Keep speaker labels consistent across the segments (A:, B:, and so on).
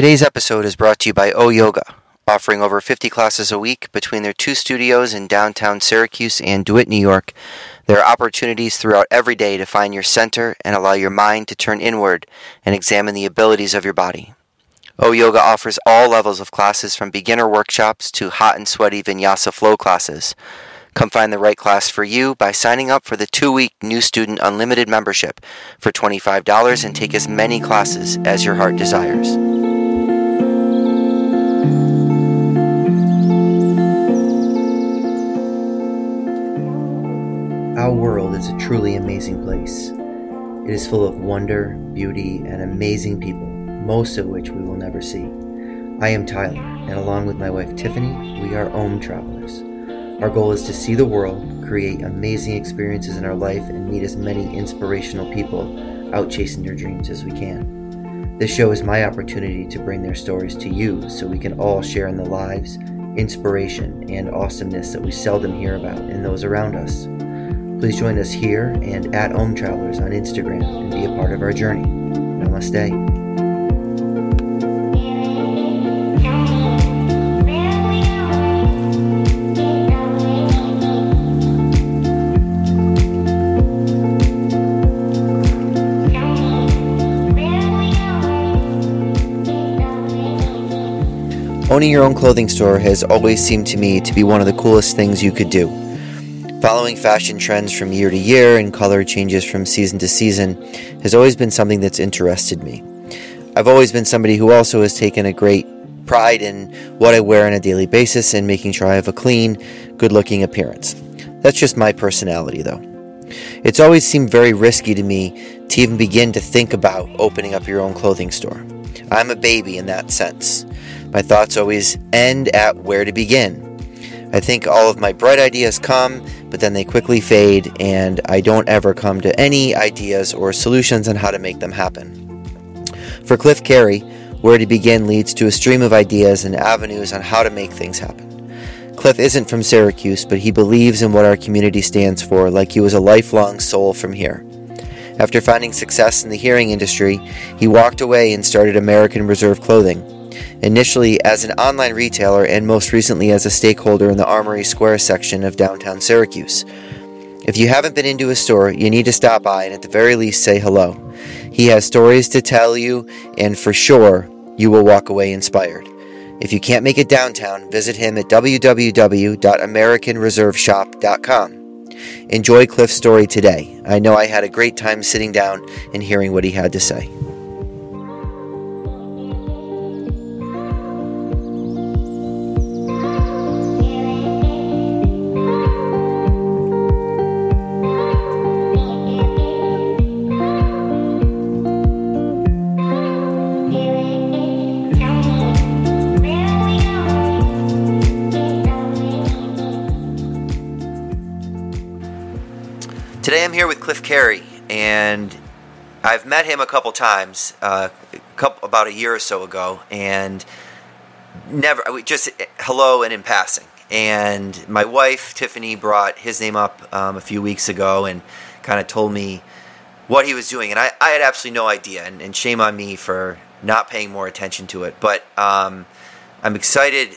A: Today's episode is brought to you by O Yoga, offering over 50 classes a week between their two studios in downtown Syracuse and DeWitt, New York. There are opportunities throughout every day to find your center and allow your mind to turn inward and examine the abilities of your body. O Yoga offers all levels of classes from beginner workshops to hot and sweaty vinyasa flow classes. Come find the right class for you by signing up for the two week new student unlimited membership for $25 and take as many classes as your heart desires. Our world is a truly amazing place. It is full of wonder, beauty, and amazing people, most of which we will never see. I am Tyler, and along with my wife Tiffany, we are Om Travelers. Our goal is to see the world, create amazing experiences in our life, and meet as many inspirational people out chasing their dreams as we can. This show is my opportunity to bring their stories to you so we can all share in the lives, inspiration, and awesomeness that we seldom hear about in those around us. Please join us here and at Om Travelers on Instagram and be a part of our journey. Namaste. Owning your own clothing store has always seemed to me to be one of the coolest things you could do. Following fashion trends from year to year and color changes from season to season has always been something that's interested me. I've always been somebody who also has taken a great pride in what I wear on a daily basis and making sure I have a clean, good looking appearance. That's just my personality, though. It's always seemed very risky to me to even begin to think about opening up your own clothing store. I'm a baby in that sense. My thoughts always end at where to begin. I think all of my bright ideas come, but then they quickly fade, and I don't ever come to any ideas or solutions on how to make them happen. For Cliff Carey, where to begin leads to a stream of ideas and avenues on how to make things happen. Cliff isn't from Syracuse, but he believes in what our community stands for, like he was a lifelong soul from here. After finding success in the hearing industry, he walked away and started American Reserve Clothing initially as an online retailer and most recently as a stakeholder in the Armory Square section of downtown Syracuse. If you haven't been into his store, you need to stop by and at the very least say hello. He has stories to tell you, and for sure, you will walk away inspired. If you can't make it downtown, visit him at www.americanreserveshop.com. Enjoy Cliff's story today. I know I had a great time sitting down and hearing what he had to say. Cliff Carey, and I've met him a couple times, uh, a couple, about a year or so ago, and never just hello and in passing. And my wife Tiffany brought his name up um, a few weeks ago and kind of told me what he was doing, and I, I had absolutely no idea. And, and, shame on me for not paying more attention to it. But um, I'm excited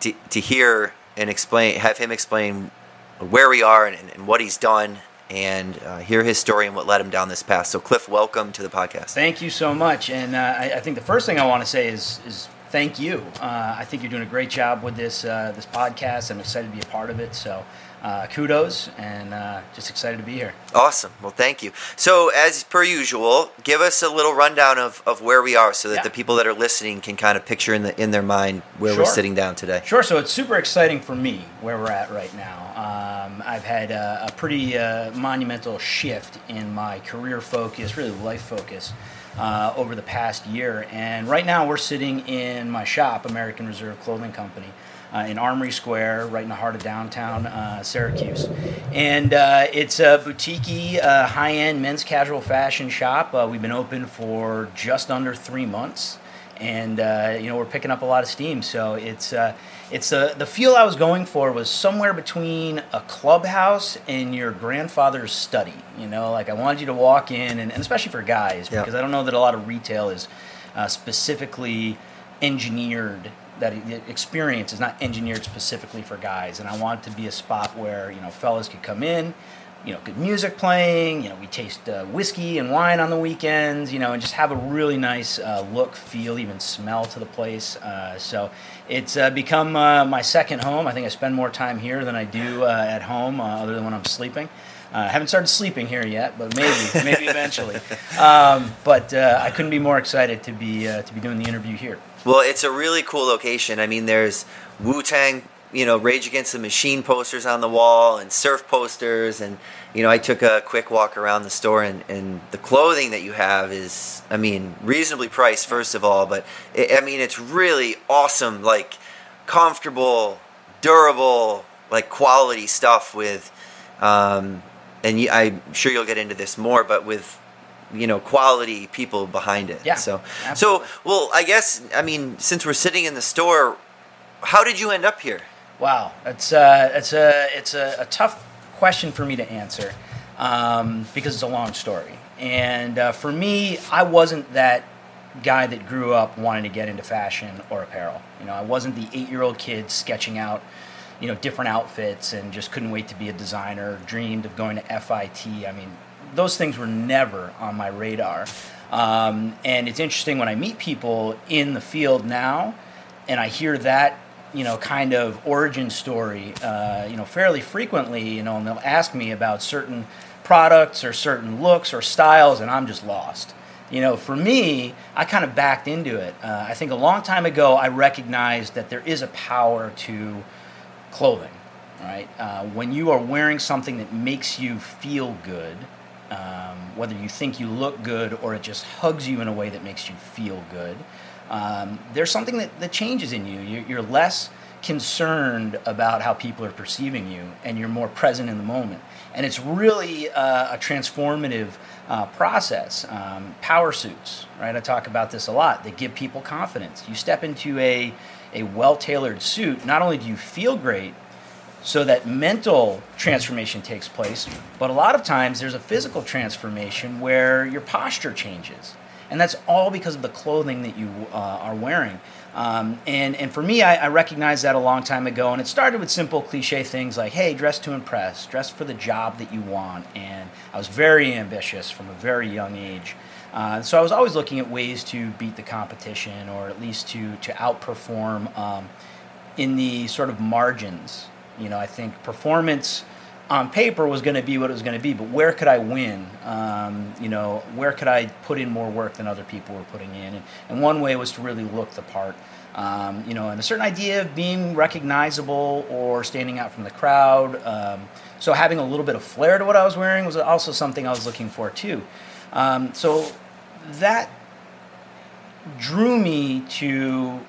A: to, to hear and explain, have him explain where we are and, and what he's done and uh, hear his story and what led him down this path. So, Cliff, welcome to the podcast.
B: Thank you so much. And uh, I, I, think the first thing I want to say is is thank you. Uh, I think you're doing a great job with this uh, this podcast. I'm excited to be a part of it. So, uh, kudos and uh, just excited to be here.
A: Awesome. Well, thank you. So, as per usual, give us a little rundown of, of where we are so that yeah. the people that are listening can kind of picture in the in their mind where sure. we're sitting down today.
B: Sure. So, it's super exciting for me where we're at right now. Um, I've had a, a pretty uh, monumental shift in my career focus, really life focus. Uh, over the past year, and right now we're sitting in my shop, American Reserve Clothing Company uh, in Armory Square, right in the heart of downtown uh, Syracuse. And uh, it's a boutique, uh, high end men's casual fashion shop. Uh, we've been open for just under three months. And uh, you know we're picking up a lot of steam, so it's it's the the feel I was going for was somewhere between a clubhouse and your grandfather's study. You know, like I wanted you to walk in, and, and especially for guys, because I don't know that a lot of retail is specifically engineered that the experience is not engineered specifically for guys and i want it to be a spot where you know fellas could come in you know good music playing you know we taste uh, whiskey and wine on the weekends you know and just have a really nice uh, look feel even smell to the place uh, so it's uh, become uh, my second home i think i spend more time here than i do uh, at home other than when i'm sleeping I haven't started sleeping here yet, but maybe, maybe eventually. Um, but uh, I couldn't be more excited to be uh, to be doing the interview here.
A: Well, it's a really cool location. I mean, there's Wu Tang, you know, Rage Against the Machine posters on the wall, and surf posters, and you know, I took a quick walk around the store, and, and the clothing that you have is, I mean, reasonably priced first of all, but it, I mean, it's really awesome, like comfortable, durable, like quality stuff with. Um, and I'm sure you'll get into this more, but with you know quality people behind it.
B: Yeah.
A: So
B: absolutely.
A: so well, I guess I mean since we're sitting in the store, how did you end up here?
B: Wow, it's uh, it's a it's a, a tough question for me to answer um, because it's a long story. And uh, for me, I wasn't that guy that grew up wanting to get into fashion or apparel. You know, I wasn't the eight-year-old kid sketching out you know different outfits and just couldn't wait to be a designer dreamed of going to FIT i mean those things were never on my radar um, and it's interesting when i meet people in the field now and i hear that you know kind of origin story uh, you know fairly frequently you know and they'll ask me about certain products or certain looks or styles and i'm just lost you know, for me, I kind of backed into it. Uh, I think a long time ago, I recognized that there is a power to clothing, right? Uh, when you are wearing something that makes you feel good, um, whether you think you look good or it just hugs you in a way that makes you feel good, um, there's something that, that changes in you. You're, you're less concerned about how people are perceiving you and you're more present in the moment. And it's really uh, a transformative uh, process. Um, power suits, right? I talk about this a lot. They give people confidence. You step into a a well tailored suit, not only do you feel great, so that mental transformation takes place, but a lot of times there's a physical transformation where your posture changes. And that's all because of the clothing that you uh, are wearing. Um, and, and for me, I, I, recognized that a long time ago. And it started with simple cliche things like, hey, dress to impress, dress for the job that you want. And I was very ambitious from a very young age. Uh, so I was always looking at ways to beat the competition or at least to, to outperform um, in the sort of margins. You know, I think performance on paper was going to be what it was going to be, but where could I win? Um, you know, where could I put in more work than other people were putting in? And, and one way was to really look the part. Um, you know, and a certain idea of being recognizable or standing out from the crowd. Um, so having a little bit of flair to what I was wearing was also something I was looking for too. Um, so that drew me to,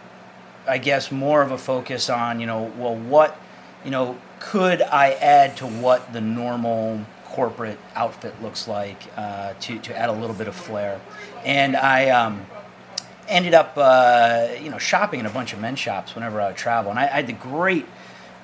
B: I guess, more of a focus on, you know, well, what, you know, could I add to what the normal corporate outfit looks like uh, to, to add a little bit of flair? And I um, ended up, uh, you know, shopping in a bunch of men's shops whenever I would travel. And I, I had the great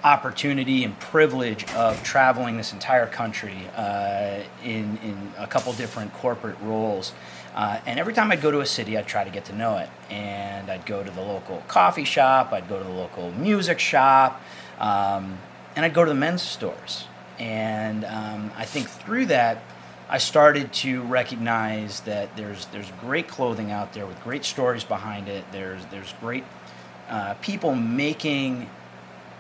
B: opportunity and privilege of traveling this entire country uh, in, in a couple different corporate roles. Uh, and every time I'd go to a city, I'd try to get to know it. And I'd go to the local coffee shop, I'd go to the local music shop, um, and I'd go to the men's stores. And um, I think through that, I started to recognize that there's there's great clothing out there with great stories behind it. There's there's great uh, people making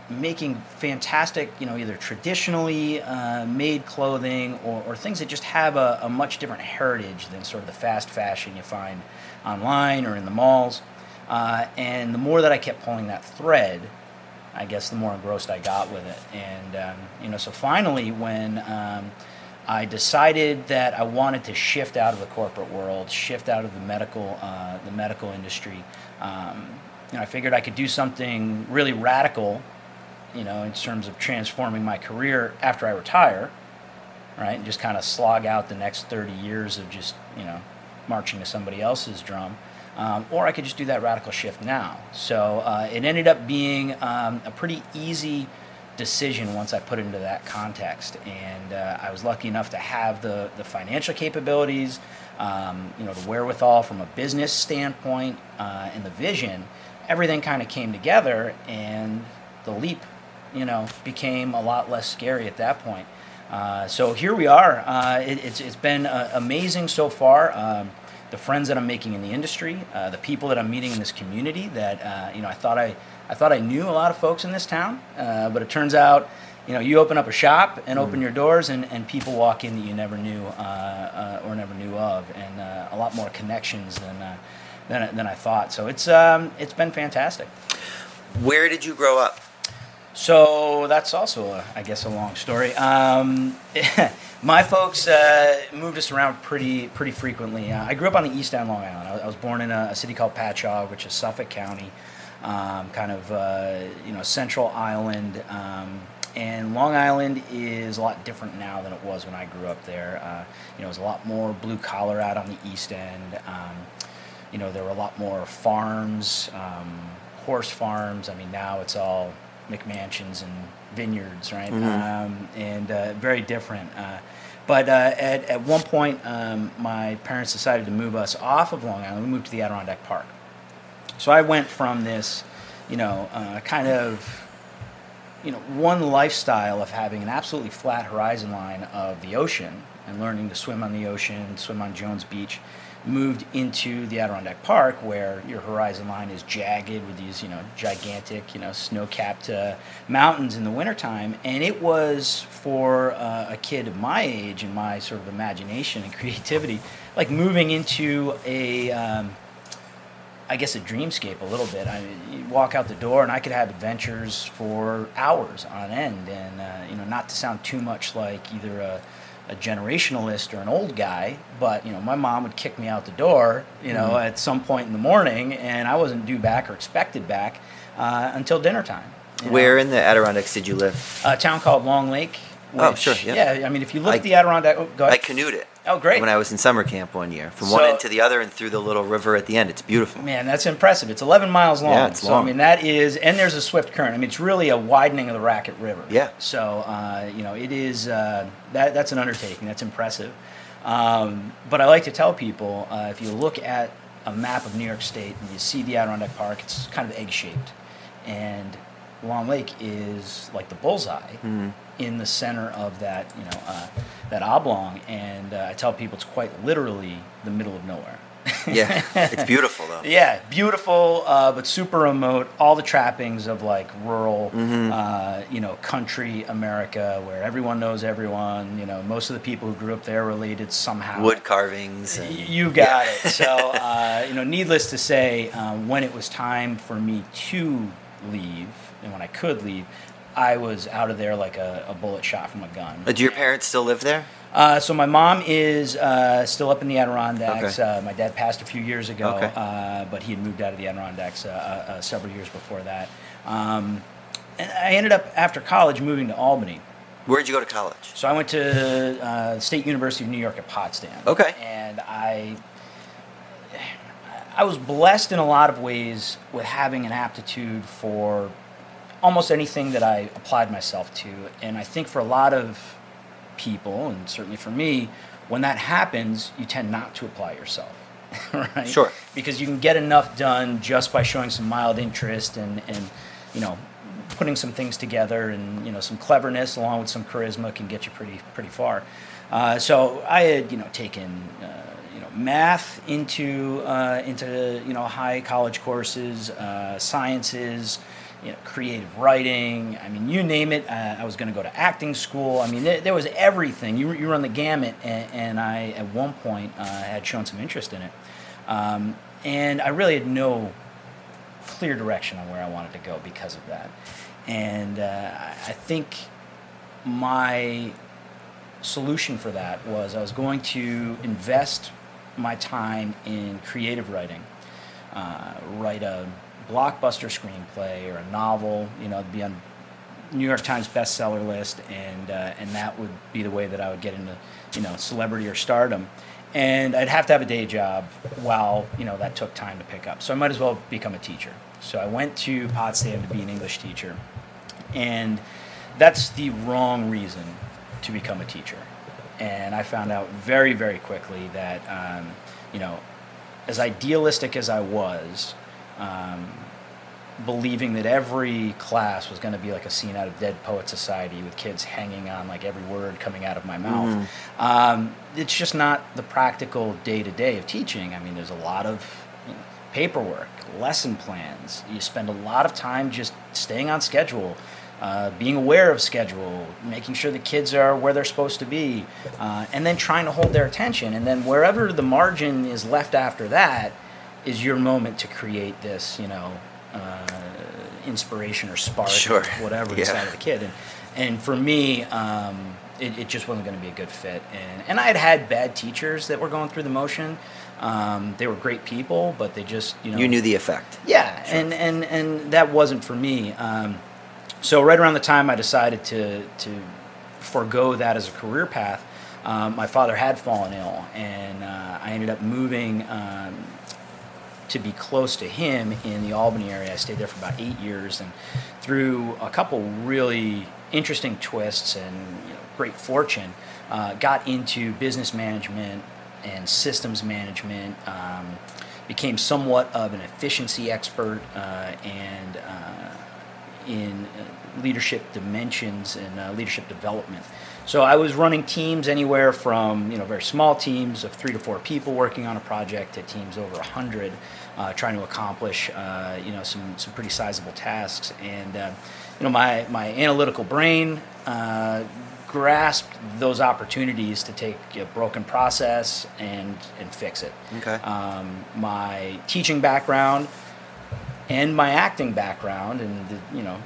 B: making fantastic, you know, either traditionally uh, made clothing or, or, things that just have a, a, much different heritage than sort of the fast fashion you find online or in the malls. Uh, and the more that I kept pulling that thread, I guess the more engrossed I got with it. And, um, you know, so finally, when um, I decided that I wanted to shift out of the corporate world, shift out of the medical, uh, the medical industry, um, you know, I figured I could do something really radical you know, in terms of transforming my career after I retire, right? And just kind of slog out the next 30 years of just, you know, marching to somebody else's drum. Um, or I could just do that radical shift now. So uh, it ended up being um, a pretty easy decision once I put it into that context. And uh, I was lucky enough to have the, the financial capabilities, um, you know, the wherewithal from a business standpoint, uh, and the vision everything kind of came together, and the leap, you know, became a lot less scary at that point. Uh, so here we are. Uh, it, it's, it's been uh, amazing so far. The friends that I'm making in the industry, uh, the people that I'm meeting in this community. That uh, you know, I thought I I thought I knew a lot of folks in this town, uh, but it turns out, you know, you open up a shop and open mm. your doors, and, and people walk in that you never knew or never knew of, and a lot more connections than than, than I thought. So it's um, it's been fantastic.
A: Where did you grow up?
B: So that's also, a, I guess, a long story. Um, my folks uh, moved us around pretty pretty frequently. Uh, I grew up on the east end, Long Island. I, I was born in a, a, city called Patchogue, which is Suffolk County, um, kind of uh, you know Central Island. Um, and Long Island is a lot different now than it was when I grew up there. Uh, you know, it was a lot more blue collar out on the east end. Um, you know, there were a lot more farms, um, horse farms. I mean, now it's all McMansions and vineyards, right? Mm-hmm. Um, and uh, very different. Uh, but uh, at, at one point, um, my parents decided to move us off of Long Island. We moved to the Adirondack Park. So I went from this, you know, uh, kind of, you know, one lifestyle of having an absolutely flat horizon line of the ocean and learning to swim on the ocean, swim on Jones Beach, moved into the Adirondack Park, where your horizon line is jagged with these, you know, gigantic, you know, snow-capped uh, mountains in the wintertime. And it was for uh, a kid of my age and my sort of imagination and creativity, like moving into a, um, I guess, a dreamscape a little bit. I you walk out the door, and I could have adventures for hours on end, and uh, you know, not to sound too much like either a a generationalist or an old guy, but you know, my mom would kick me out the door, you know, mm-hmm. at some point in the morning, and I wasn't due back or expected back uh, until dinner time.
A: Where know? in the Adirondacks did you live?
B: A town called Long Lake.
A: Oh, which, oh, sure.
B: Yeah. yeah. I mean, if you look I, at the Adirondack, oh,
A: I canoed it.
B: Oh, great!
A: When I was in summer camp one year, from so, one end to the other, and through the little river at the end, it's beautiful.
B: Man, that's impressive. It's 11 miles long.
A: Yeah, it's
B: so,
A: long.
B: I mean, that is, and there's a swift current. I mean, it's really a widening of the Raquette River.
A: Yeah.
B: So, uh, you know, it is uh, that that's an undertaking. That's impressive. Um, but I like to tell people uh, if you look at a map of New York State and you see the Adirondack Park, it's kind of egg shaped, and Long Lake is like the bullseye mm-hmm. in the center of that, you know, uh, that oblong. And uh, I tell people it's quite literally the middle of nowhere
A: yeah, it's beautiful though.
B: Yeah, beautiful, uh, but super remote. All the trappings of like rural, mm-hmm. uh, you know, country America, where everyone knows everyone. You know, most of the people who grew up there related somehow.
A: Wood carvings.
B: And, you got yeah. it. So, uh, you know, needless to say, um, when it was time for me to leave, and when I could leave, I was out of there like a, a bullet shot from a gun.
A: Uh, do your parents still live there?
B: Uh, so my mom is uh, still up in the Adirondacks. Okay. Uh, my dad passed a few years ago, okay. Uh, but he had moved out of the Adirondacks uh, several years before that. Um, and I ended up after college moving to Albany.
A: Where did you go to college?
B: So I went to State University of New York at Potsdam.
A: Okay.
B: And I I was blessed in a lot of ways with having an aptitude for almost anything that I applied myself to. And I think for a lot of people, and certainly for me, when that happens, you tend not to apply yourself. right?
A: Sure.
B: Because you can get enough done just by showing some mild interest and, and you know, putting some things together and, you know, some cleverness along with some charisma can get you pretty, pretty far. Uh, so I had, you know, taken, uh, you know, math into, uh, into, you know, high college courses, uh, sciences, you know, creative writing. I mean, you name it. Uh, I was going to go to acting school. I mean, there, there was everything. You, you run the gamut, and, and I, at one point, uh, had shown some interest in it. Um, and I really had no clear direction on where I wanted to go because of that. And uh, I think my solution for that was I was going to invest my time in creative writing, uh, write a blockbuster screenplay or a novel, you know, be on New York Times bestseller list, and uh, and that would be the way that I would get into, you know, celebrity or stardom. And I'd have to have a day job while you know that took time to pick up. So I might as well become a teacher. So I went to Potsdam to be an English teacher, and that's the wrong reason to become a teacher. And I found out very very quickly that um, you know, as idealistic as I was, um, believing that every class was going to be like a scene out of Dead Poet Society with kids hanging on like every word coming out of my mouth.
A: Mm-hmm.
B: Um, it's just not the practical day to day of teaching. I mean, there's a lot of you know, paperwork, lesson plans. You spend a lot of time just staying on schedule. Uh, being aware of schedule, making sure the kids are where they're supposed to be, uh, and then trying to hold their attention. And then wherever the margin is left after that is your moment to create this, you know, uh, inspiration or spark,
A: Sure.
B: or whatever
A: Yeah.
B: inside of the kid. And and for me, um, it, it just wasn't going to be a good fit. And and I had had bad teachers that were going through the motion. Um, they were great people, but they just you know
A: You knew the effect.
B: yeah, and, and and that wasn't for me. Um, so right around the time I decided to to forego that as a career path, um, my father had fallen ill, and uh, I ended up moving um, to be close to him in the Albany area. I stayed there for about eight years, and through a couple really interesting twists and you know, great fortune, uh, got into business management and systems management. Um, became somewhat of an efficiency expert uh, and uh, in uh, leadership dimensions and uh, leadership development. So I was running teams anywhere from you know very small teams of three to four people working on a project to teams over a hundred, uh, trying to accomplish uh, you know some some pretty sizable tasks. And uh, you know my my analytical brain. Uh, grasped those opportunities to take a broken process and and fix it.
A: Okay.
B: Um, my teaching background and my acting background, and the, you know,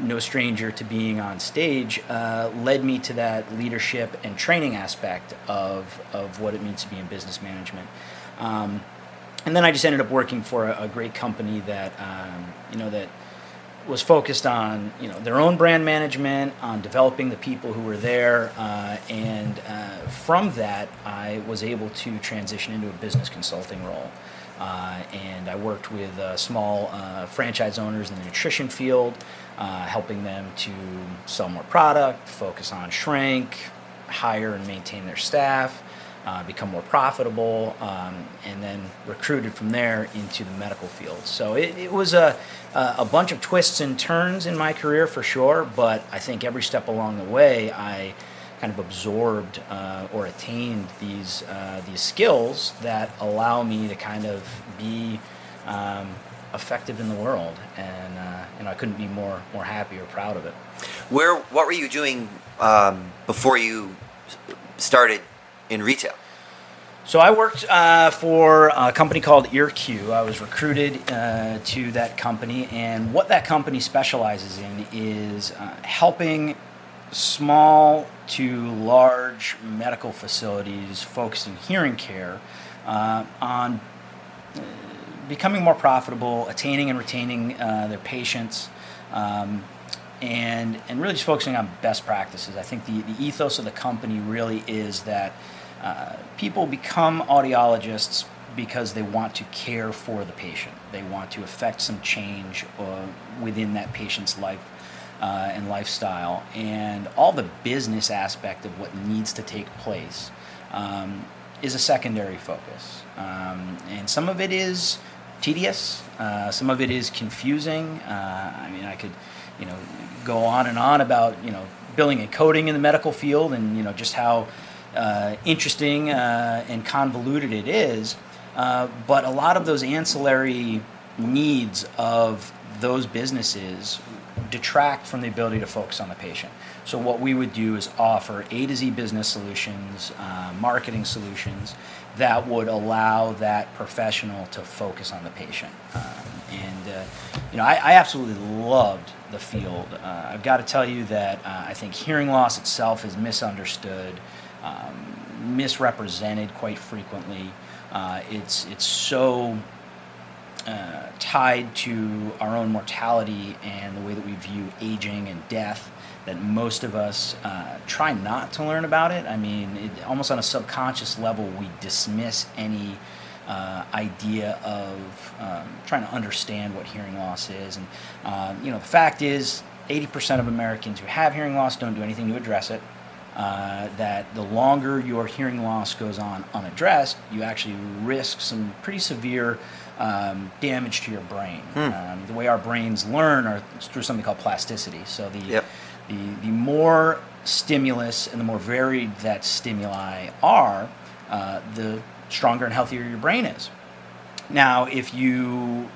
B: no stranger to being on stage, uh, led me to that leadership and training aspect of of what it means to be in business management. Um, and then I just ended up working for a, a great company that um, you know that was focused on you know their own brand management, on developing the people who were there, uh, and uh, from that I was able to transition into a business consulting role. Uh, and I worked with uh, small uh, franchise owners in the nutrition field, uh, helping them to sell more product, focus on shrink, hire and maintain their staff, uh, become more profitable, um, and then recruited from there into the medical field. So it, it was a, a bunch of twists and turns in my career for sure, but I think every step along the way, I kind of absorbed uh, or attained these uh, these skills that allow me to kind of be um, effective in the world, and uh, you know I couldn't be more more happy or proud of it.
A: Where? What were you doing um, before you started in retail?
B: So I worked uh, for a company called EarQ. I was recruited uh, to that company, and what that company specializes in is uh, helping small to large medical facilities focused in hearing care uh, on uh, becoming more profitable, attaining and retaining uh, their patients. Um, and, and really just focusing on best practices. I think the, the ethos of the company really is that uh, people become audiologists because they want to care for the patient. They want to affect some change uh, within that patient's life uh, and lifestyle. And all the business aspect of what needs to take place um, is a secondary focus. Um, and some of it is tedious, uh, some of it is confusing. Uh, I mean, I could, you know, go on and on about, you know, billing and coding in the medical field and, you know, just how uh, interesting uh, and convoluted it is. Uh, but a lot of those ancillary needs of those businesses detract from the ability to focus on the patient. So what we would do is offer A to Z business solutions, uh, marketing solutions that would allow that professional to focus on the patient. Um, and uh, you know, I, I, absolutely loved the field. Uh, I've got to tell you that uh, I think hearing loss itself is misunderstood, um, misrepresented quite frequently. Uh, it's it's so uh, tied to our own mortality and the way that we view aging and death that most of us uh, try not to learn about it. I mean, it, almost on a subconscious level, we dismiss any uh, idea of um, trying to understand what hearing loss is. And, uh, you know, the fact is, 80% of Americans who have hearing loss don't do anything to address it. uh, that the longer your hearing loss goes on unaddressed, you actually risk some pretty severe um, damage to your brain. Um, the way our brains learn are through something called plasticity. So the
A: Yep.
B: The, the more stimulus and the more varied that stimuli are, uh, the stronger and healthier your brain is. Now, if you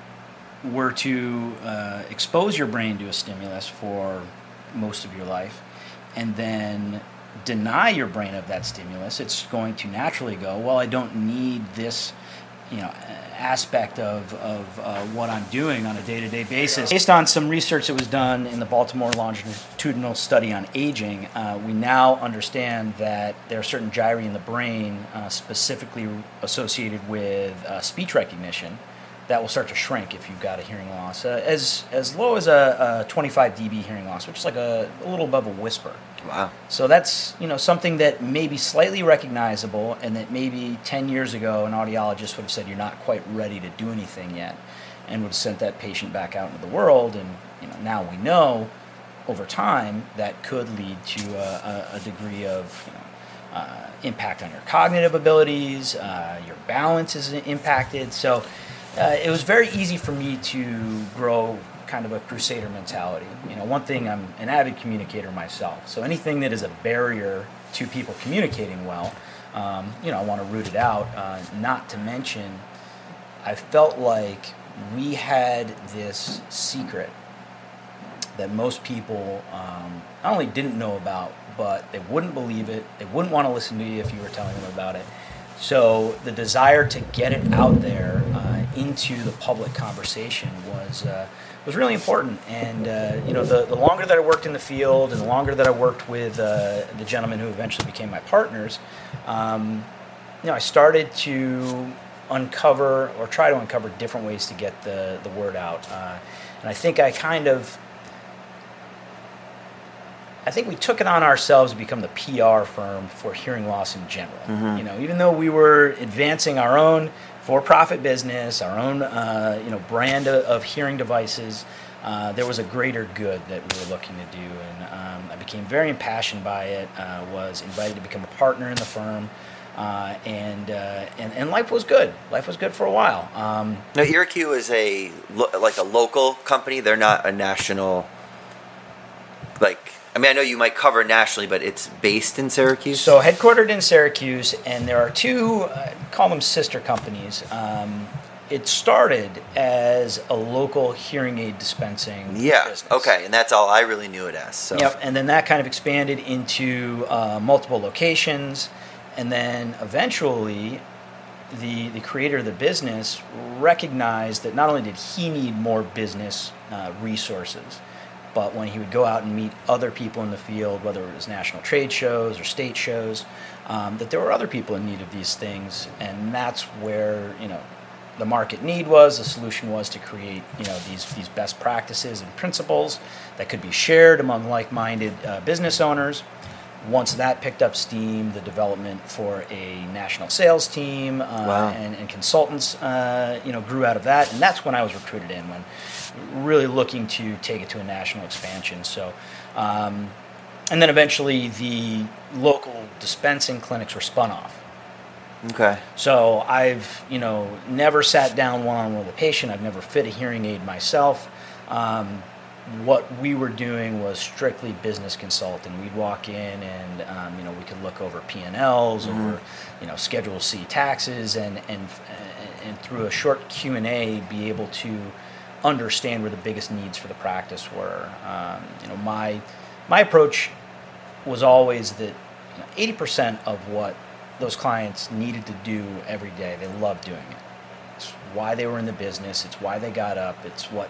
B: were to uh, expose your brain to a stimulus for most of your life and then deny your brain of that stimulus, it's going to naturally go, well, I don't need this you know aspect of, of uh, what I'm doing on a day-to-day basis. Based on some research that was done in the Baltimore longitudinal study on aging, uh, we now understand that there are certain gyri in the brain uh, specifically associated with uh, speech recognition that will start to shrink if you've got a hearing loss, uh, as as low as a, a 25 dB hearing loss, which is like a, a little above a whisper.
A: Wow.
B: So that's you know something that may be slightly recognizable, and that maybe 10 years ago an audiologist would have said you're not quite ready to do anything yet, and would have sent that patient back out into the world. And you know now we know over time that could lead to a, a, degree of you know, uh, impact on your cognitive abilities, uh, your balance is impacted. So uh, it was very easy for me to grow kind of a crusader mentality. You know, one thing I'm an avid communicator myself, so anything that is a barrier to people communicating well, um, you know, I want to root it out. Uh, not to mention, I felt like we had this secret that most people um, not only didn't know about, but they wouldn't believe it. They wouldn't want to listen to you if you were telling them about it. So the desire to get it out there uh, into the public conversation was uh, was really important. And uh, you know, the, the longer that I worked in the field, and the longer that I worked with uh, the gentlemen who eventually became my partners, um, you know, I started to uncover or try to uncover different ways to get the the word out. Uh, and I think I kind of I think we took it on ourselves to become the PR firm for hearing loss in general. You know, even though we were advancing our own for-profit business, our own uh, you know brand of, of hearing devices, uh, there was a greater good that we were looking to do, and um, I became very impassioned by it. Uh, was invited to become a partner in the firm, uh, and, uh, and and life was good. Life was good for a while. Um,
A: Now, EarQ is a lo- like a local company. They're not a national. Like, I mean, I know you might cover nationally, but it's based in Syracuse.
B: So headquartered in Syracuse, and there are two, uh, call them sister companies. Um, it started as a local hearing aid dispensing
A: yeah,
B: business.
A: okay, and that's all I really knew it as. So,
B: Yep, and then that kind of expanded into uh, multiple locations, and then eventually, the the creator of the business recognized that not only did he need more business uh, resources, but when he would go out and meet other people in the field, whether it was national trade shows or state shows, um, that there were other people in need of these things, and that's where you know the market need was. The solution was to create you know these these best practices and principles that could be shared among like-minded uh, business owners. Once that picked up steam, the development for a national sales team uh,
A: Wow.
B: and, and consultants, uh, you know, grew out of that, and that's when I was recruited in, when really looking to take it to a national expansion. So, um, and then eventually the local dispensing clinics were spun off.
A: okay,
B: So I've you know never sat down one on one with a patient. I've never fit a hearing aid myself. Um, what we were doing was strictly business consulting. We'd walk in and um, you know we could look over P and Ls, over you know Schedule C taxes, and and and through a short Q and A be able to understand where the biggest needs for the practice were. Um, you know my my approach was always that you know, 80% of what those clients needed to do every day, they loved doing it. It's why they were in the business, it's why they got up, it's what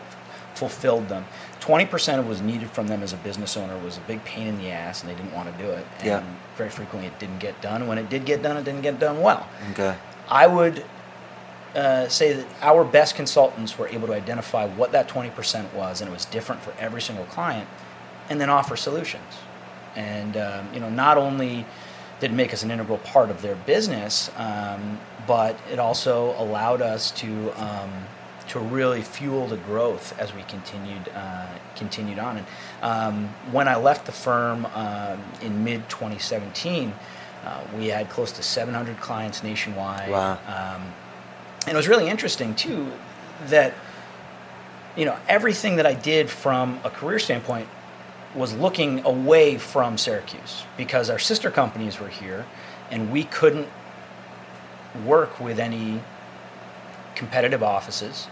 B: fulfilled them. 20% of what was needed from them as a business owner was a big pain in the ass and they didn't want to do it. And
A: Yeah.
B: very frequently it didn't get done. When it did get done, it didn't get done well.
A: okay,
B: I would uh, say that our best consultants were able to identify what that 20% was, and it was different for every single client, and then offer solutions. And um, you know, not only did it make us an integral part of their business, um, but it also allowed us to um, to really fuel the growth as we continued uh, continued on. And um, when I left the firm um, in mid 2017, uh, we had close to 700 clients nationwide.
A: Wow.
B: Um, and it was really interesting too that you know everything that I did from a career standpoint was looking away from Syracuse because our sister companies were here, and we couldn't work with any competitive offices.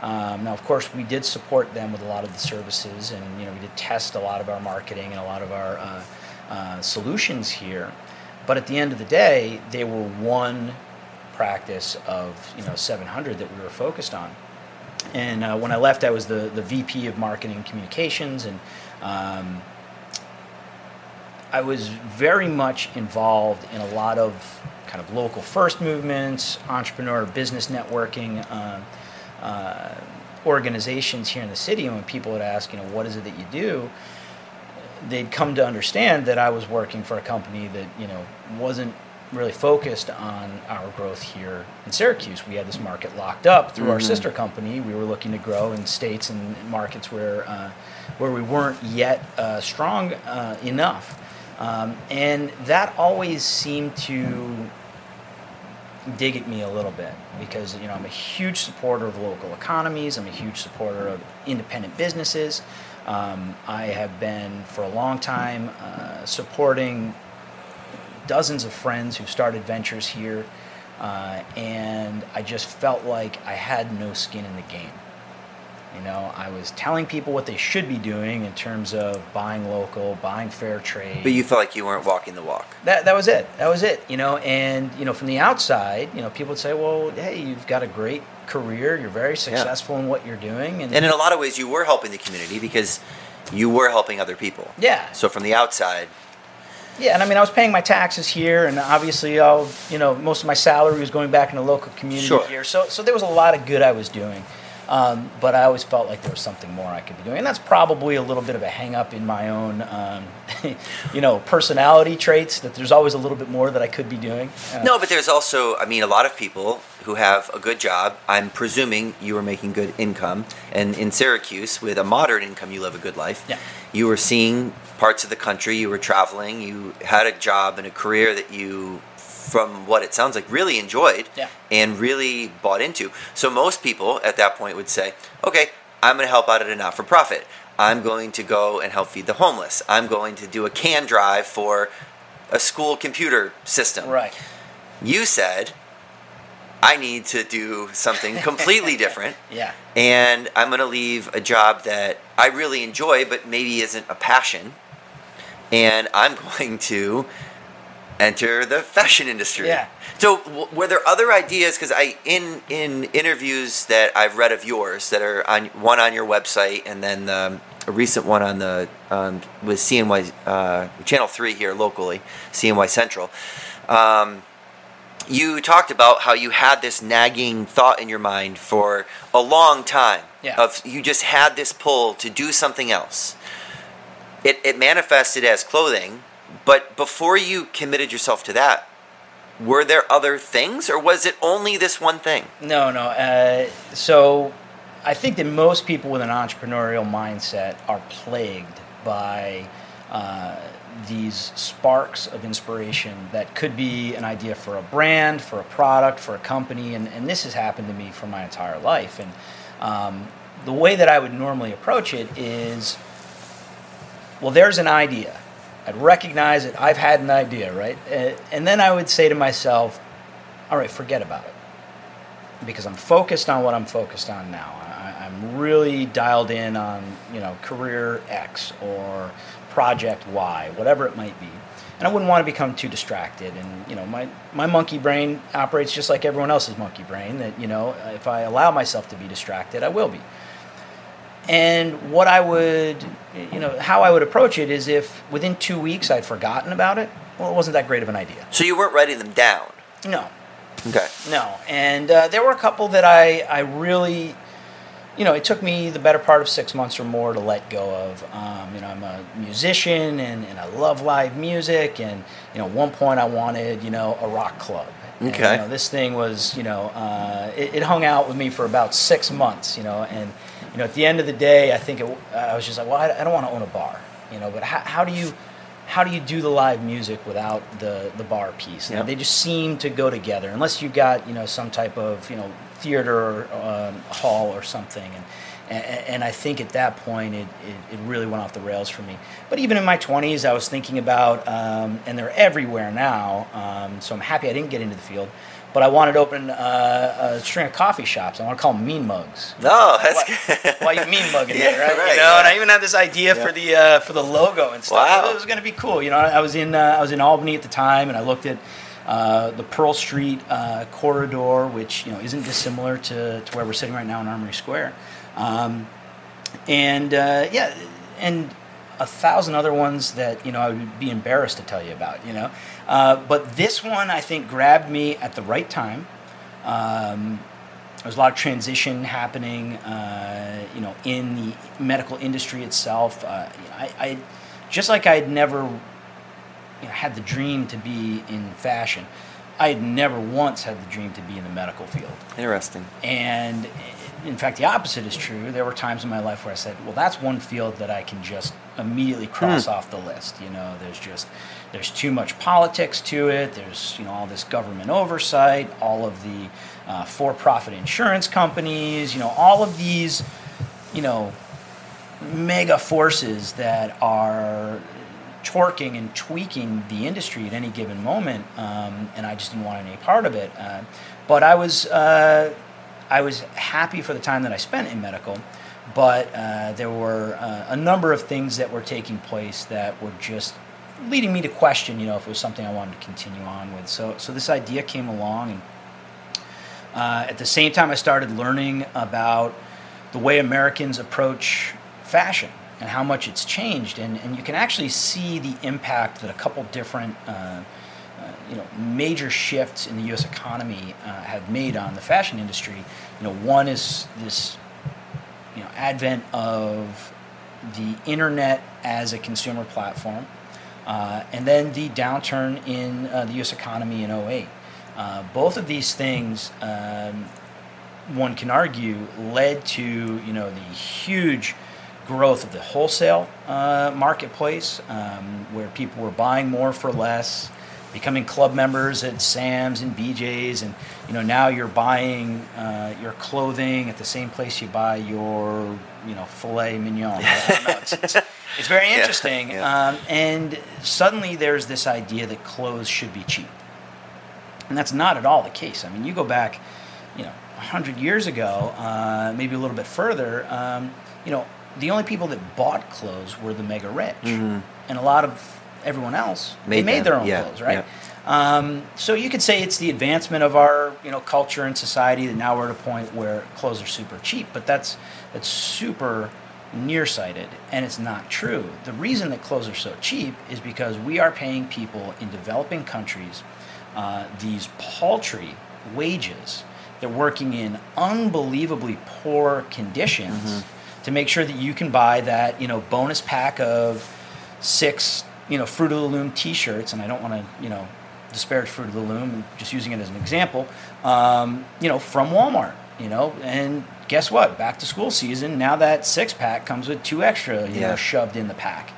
B: Um, now, of course, we did support them with a lot of the services, and you know, we did test a lot of our marketing and a lot of our uh, uh, solutions here. But at the end of the day, they were one practice of you know 700 that we were focused on. And uh, when I left, I was the the VP of Marketing Communications, and um, I was very much involved in a lot of kind of local first movements, entrepreneur business networking. Uh, uh, organizations here in the city, and when people would ask, you know, what is it that you do, they'd come to understand that I was working for a company that you know wasn't really focused on our growth here in Syracuse. We had this market locked up through mm-hmm. our sister company. We were looking to grow in states and markets where uh, where we weren't yet uh, strong uh, enough, um, and that always seemed to dig at me a little bit because you know I'm a huge supporter of local economies. I'm a huge supporter of independent businesses. Um, I have been for a long time uh, supporting dozens of friends who started ventures here, uh, and I just felt like I had no skin in the game. You know, I was telling people what they should be doing in terms of buying local, buying fair trade.
A: But you felt like you weren't walking the walk.
B: That, that was it. That was it. You know, and you know, from the outside, you know, people would say, "Well, hey, you've got a great career. You're very successful yeah. in what you're doing."
A: And, and in a lot of ways, you were helping the community because you were helping other people.
B: Yeah.
A: So from the outside,
B: yeah, and I mean, I was paying my taxes here, and obviously, all you know, most of my salary was going back in the local community
A: sure.
B: here. So, so there was a lot of good I was doing. Um, but I always felt like there was something more I could be doing, and that's probably a little bit of a hang up in my own, um, you know, personality traits. That there's always a little bit more that I could be doing.
A: Uh, no, but there's also, I mean, a lot of people who have a good job. I'm presuming you were making good income, and in Syracuse, with a moderate income, you live a good life.
B: Yeah.
A: You were seeing parts of the country. You were traveling. You had a job and a career that you from what it sounds like, really enjoyed
B: yeah.
A: and really bought into. So most people at that point would say, okay, I'm going to help out at a not for profit. I'm going to go and help feed the homeless. I'm going to do a can drive for a school computer system.
B: Right.
A: You said, I need to do something completely different.
B: Yeah.
A: And I'm going to leave a job that I really enjoy, but maybe isn't a passion. And I'm going to enter the fashion industry.
B: Yeah.
A: So w- were there other ideas? Because I in in interviews that I've read of yours that are on one on your website and then um, a recent one on the um, with CNY uh, Channel Three here locally, CNY Central. Um, you talked about how you had this nagging thought in your mind for a long time.
B: Yeah.
A: Of you just had this pull to do something else. It it manifested as clothing but before you committed yourself to that, were there other things, or was it only this one thing?
B: No, no. Uh, so I think that most people with an entrepreneurial mindset are plagued by uh, these sparks of inspiration that could be an idea for a brand, for a product, for a company, and, and this has happened to me for my entire life. And um, the way that I would normally approach it is well, there's an idea I'd recognize it. I've had an idea, right? Uh, and then I would say to myself, all right, forget about it. Because I'm focused on what I'm focused on now. I'm really dialed in on, you know, career X or project Y, whatever it might be. And I wouldn't want to become too distracted. And, you know, my, my monkey brain operates just like everyone else's monkey brain, that, you know, if I allow myself to be distracted, I will be. And what I would, you know, how I would approach it is if within two weeks I'd forgotten about it, well, it wasn't that great of an idea.
A: So you weren't writing them down?
B: No.
A: Okay.
B: No. And uh, there were a couple that I, I really, you know, it took me the better part of six months or more to let go of. Um, you know, I'm a musician and, and I love live music. And, you know, at one point I wanted, you know, a rock club. And,
A: Okay.
B: you know, this thing was, you know, uh, it, it hung out with me for about six months, you know, and you know, at the end of the day, I think it, I was just like, well, I, I don't want to own a bar, you know, but how, how do you, how do you do the live music without the the bar piece?
A: Yep.
B: They just seem to go together, unless you've got, you know, some type of, you know, theater um, hall or something, and. And, and I think at that point, it, it, it really went off the rails for me. But even in my 20s, I was thinking about, um, and they're everywhere now, um, so I'm happy I didn't get into the field. But I wanted to open uh, a string of coffee shops. I want to call them Mean Mugs.
A: No, that's
B: Why, why you mean mugging
A: Yeah,
B: it, right?
A: right,
B: You know, and. I even had this idea
A: Yeah.
B: for the uh, for the logo and stuff.
A: Wow.
B: It was going to be cool. You know, I was in uh, I was in Albany at the time, and I looked at uh, the Pearl Street uh, corridor, which you know isn't dissimilar to, to where we're sitting right now in Armory Square, um, and uh, yeah, and a thousand other ones that you know I would be embarrassed to tell you about. You know, uh, but this one I think grabbed me at the right time. Um, was a lot of transition happening, uh, you know, in the medical industry itself. Uh, I, I just like I had never you know, had the dream to be in fashion. I had never once had the dream to be in the medical field.
A: Interesting.
B: And in fact, the opposite is true. There were times in my life where I said, "Well, that's one field that I can just immediately cross off the list." You know, there's just there's too much politics to it. There's you know all this government oversight, all of the uh, for-profit insurance companies. You know, all of these, you know, mega forces that are torquing and tweaking the industry at any given moment, um, and I just didn't want any part of it. Uh, but I was uh, I was happy for the time that I spent in medical, but uh, there were uh, a number of things that were taking place that were just leading me to question, you know, if it was something I wanted to continue on with. So so this idea came along and. Uh, at the same time, I started learning about the way Americans approach fashion and how much it's changed. And, and you can actually see the impact that a couple different uh, you know, major shifts in the U.S. economy uh, have made on the fashion industry. You know, one is this you know, advent of the internet as a consumer platform, uh, and then the downturn in uh, the U.S. economy in 08. Uh, both of these things, um, one can argue, led to you know the huge growth of the wholesale uh, marketplace, um, where people were buying more for less, becoming club members at Sam's and BJ's, and you know now you're buying uh, your clothing at the same place you buy your you know filet mignon. I don't know, it's, it's, it's very interesting,
A: yeah.
B: Um, and suddenly there's this idea that clothes should be cheap. And that's not at all the case. I mean, you go back, you know, 100 years ago, uh, maybe a little bit further, um, you know, the only people that bought clothes were the mega rich. And a lot of everyone else, they
A: Mm-hmm. Made
B: made
A: them,
B: their own
A: yeah,
B: clothes, right?
A: yeah.
B: Um, so you could say it's the advancement of our, you know, culture and society that now we're at a point where clothes are super cheap, but that's, that's super nearsighted and it's not true. The reason that clothes are so cheap is because we are paying people in developing countries uh, these paltry wages. They're working in unbelievably poor conditions to make sure that you can buy that, you know, bonus pack of six, you know, Fruit of the Loom T-shirts. And I don't want to, you know, disparage Fruit of the Loom. Just using it as an example. Um, you know, from Walmart. You know, and guess what? Back to school season. Now that six pack comes with two extra, you
A: Yeah.
B: know, shoved in the pack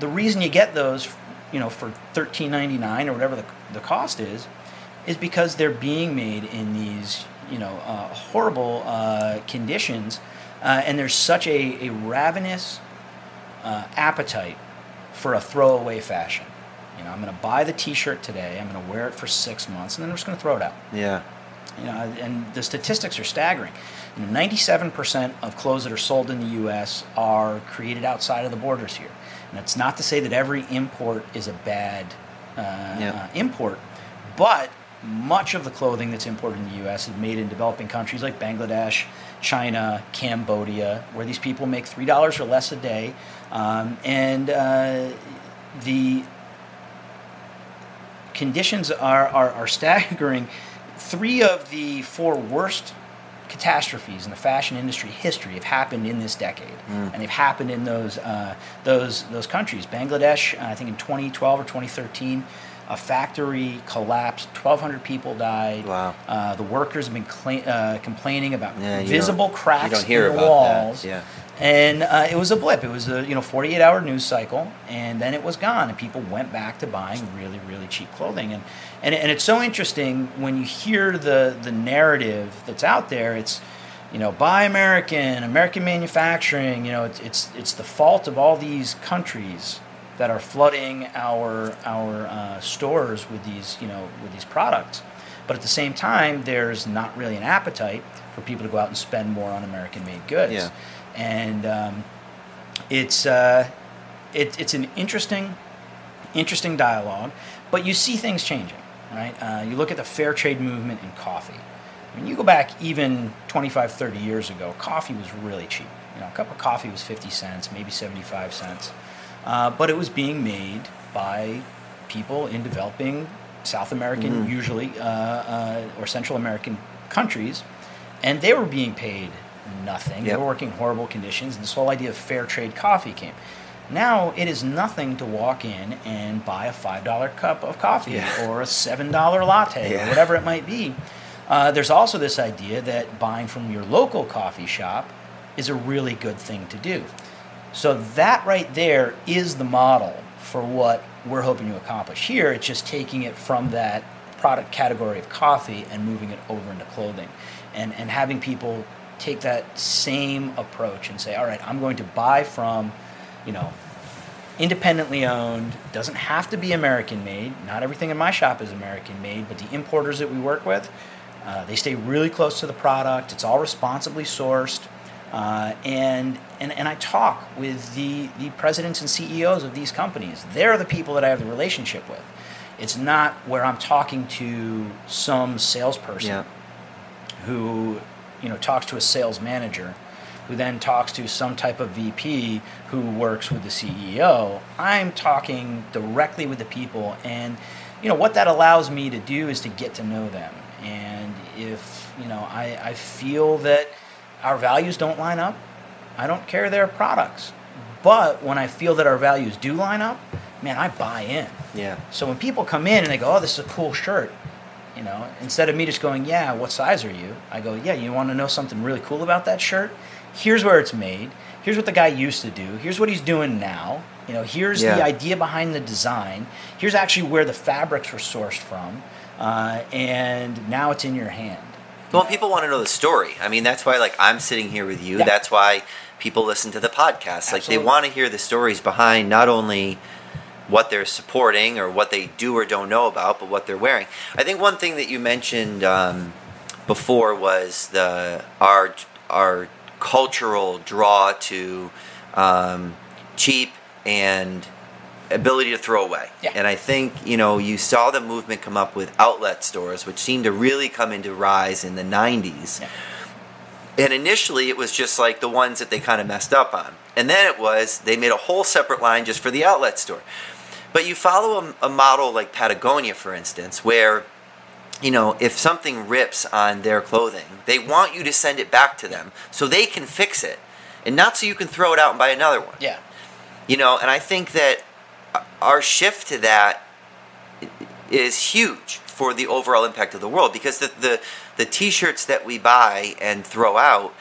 B: the reason you get those, you know, for thirteen ninety nine or whatever the, the cost is, is because they're being made in these, you know, uh, horrible uh, conditions, uh, and there's such a, a ravenous uh, appetite for a throwaway fashion. You know, I'm going to buy the T-shirt today. I'm going to wear it for six months, and then I'm just going to throw it out.
A: Yeah.
B: You know, and the statistics are staggering. You know, 97% of clothes that are sold in the U.S. are created outside of the borders here. And it's not to say that every import is a bad uh,
A: Yeah.
B: uh, import, but much of the clothing that's imported in the U.S. is made in developing countries like Bangladesh, China, Cambodia, where these people make three dollars or less a day, um, and uh, the conditions are, are, are staggering. Three of the four worst catastrophes in the fashion industry history have happened in this decade, and they've happened in those uh, those those countries. Bangladesh, I think in 2012 or 2013, a factory collapsed. 1,200 people died.
A: Wow.
B: Uh, the workers have been cla- uh, complaining about
A: Yeah,
B: visible cracks
A: you don't hear
B: in the
A: about that,
B: walls.
A: yeah.
B: And uh, it was a blip. It was a you know 48 hour news cycle, and then it was gone, and people went back to buying really really cheap clothing. And and, and it's so interesting when you hear the the narrative that's out there. It's you know buy American, American manufacturing. You know it's it's it's the fault of all these countries that are flooding our our uh, stores with these you know with these products. But at the same time, there's not really an appetite for people to go out and spend more on American made goods
A: Yeah.
B: And um, it's uh, it, it's an interesting interesting dialogue, but you see things changing, right? Uh, you look at the fair trade movement in coffee. I mean, you go back even 25, 30 years ago, coffee was really cheap. You know, a cup of coffee was 50 cents, maybe 75 cents, uh, but it was being made by people in developing South American, usually, uh, uh, or Central American countries, and they were being paid nothing. They
A: Yep.
B: were working horrible conditions, and this whole idea of fair trade coffee came. Now it is nothing to walk in and buy a five dollar cup of coffee
A: Yeah.
B: or a seven dollar latte
A: Yeah.
B: or whatever it might be. Uh, there's also this idea that buying from your local coffee shop is a really good thing to do. So that right there is the model for what we're hoping to accomplish here. It's just taking it from that product category of coffee and moving it over into clothing, and and having people take that same approach and say, all right, I'm going to buy from, you know, independently owned. Doesn't have to be American made. Not everything in my shop is American made, but the importers that we work with, uh, they stay really close to the product. It's all responsibly sourced. Uh, and, and and I talk with the, the presidents and CEOs of these companies. They're the people that I have the relationship with. It's not where I'm talking to some salesperson
A: Yeah.
B: who you know talks to a sales manager who then talks to some type of VP who works with the CEO. I'm talking directly with the people and you know what that allows me to do is to get to know them. And if you know I, I feel that our values don't line up, I don't care their products. But when I feel that our values do line up, man, I buy in.
A: Yeah.
B: So when people come in and they go, "Oh, this is a cool shirt," you know, instead of me just going, "Yeah, what size are you?" I go, "Yeah, you want to know something really cool about that shirt? Here's where it's made. Here's what the guy used to do. Here's what he's doing now. You know, here's
A: Yeah.
B: the idea behind the design. Here's actually where the fabrics were sourced from, uh, and now it's in your hand."
A: Well, people want to know the story. I mean, that's why like I'm sitting here with you.
B: Yeah.
A: That's why people listen to the podcast. Like they want to hear the stories behind not only what they're supporting or what they do or don't know about, but what they're wearing. I think one thing that you mentioned um, before was the our our cultural draw to um, cheap and ability to throw away.
B: Yeah.
A: And I think, you know, you saw the movement come up with outlet stores, which seemed to really come into rise in the 90s.
B: Yeah.
A: And initially, it was just like the ones that they kind of messed up on. And then it was they made a whole separate line just for the outlet store. But you follow a, a model like Patagonia, for instance, where you know, if something rips on their clothing, they want you to send it back to them so they can fix it, and not so you can throw it out and buy another one.
B: Yeah.
A: You know, and I think that our shift to that is huge for the overall impact of the world because the the, the t-shirts that we buy and throw out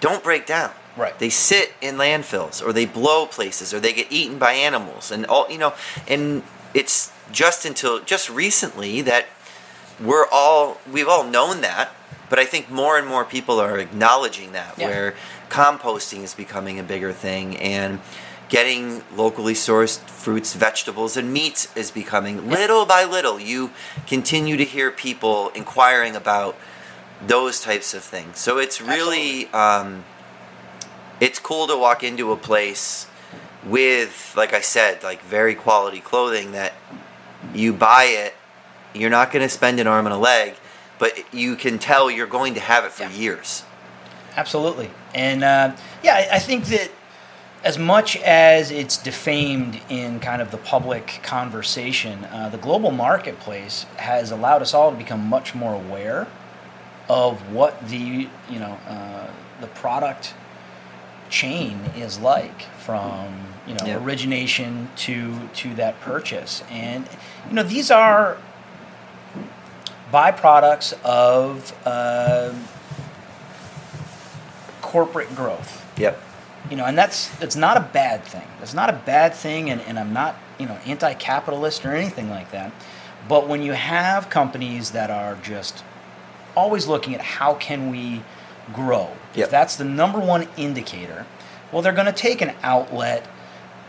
A: don't break down.
B: Right.
A: They sit in landfills or they blow places or they get eaten by animals and all you know and it's just until just recently that we're all we've all known that but I think more and more people are acknowledging that
B: Yeah.
A: where composting is becoming a bigger thing and getting locally sourced fruits, vegetables, and meats is becoming little by little. You continue to hear people inquiring about those types of things. So it's really um, it's cool to walk into a place with, like I said, like very quality clothing that you buy it. You're not going to spend an arm and a leg, but you can tell you're going to have it for
B: Yeah.
A: years.
B: Absolutely. And uh, yeah, I, I think that as much as it's defamed in kind of the public conversation, uh, the global marketplace has allowed us all to become much more aware of what the you know uh, the product chain is like from you know
A: Yeah.
B: origination to to that purchase and you know these are byproducts of uh, corporate growth
A: Yep.
B: you know and that's it's not a bad thing it's not a bad thing and, and i'm not you know anti-capitalist or anything like that but when you have companies that are just always looking at how can we grow
A: Yep.
B: if that's the number one indicator well they're going to take an outlet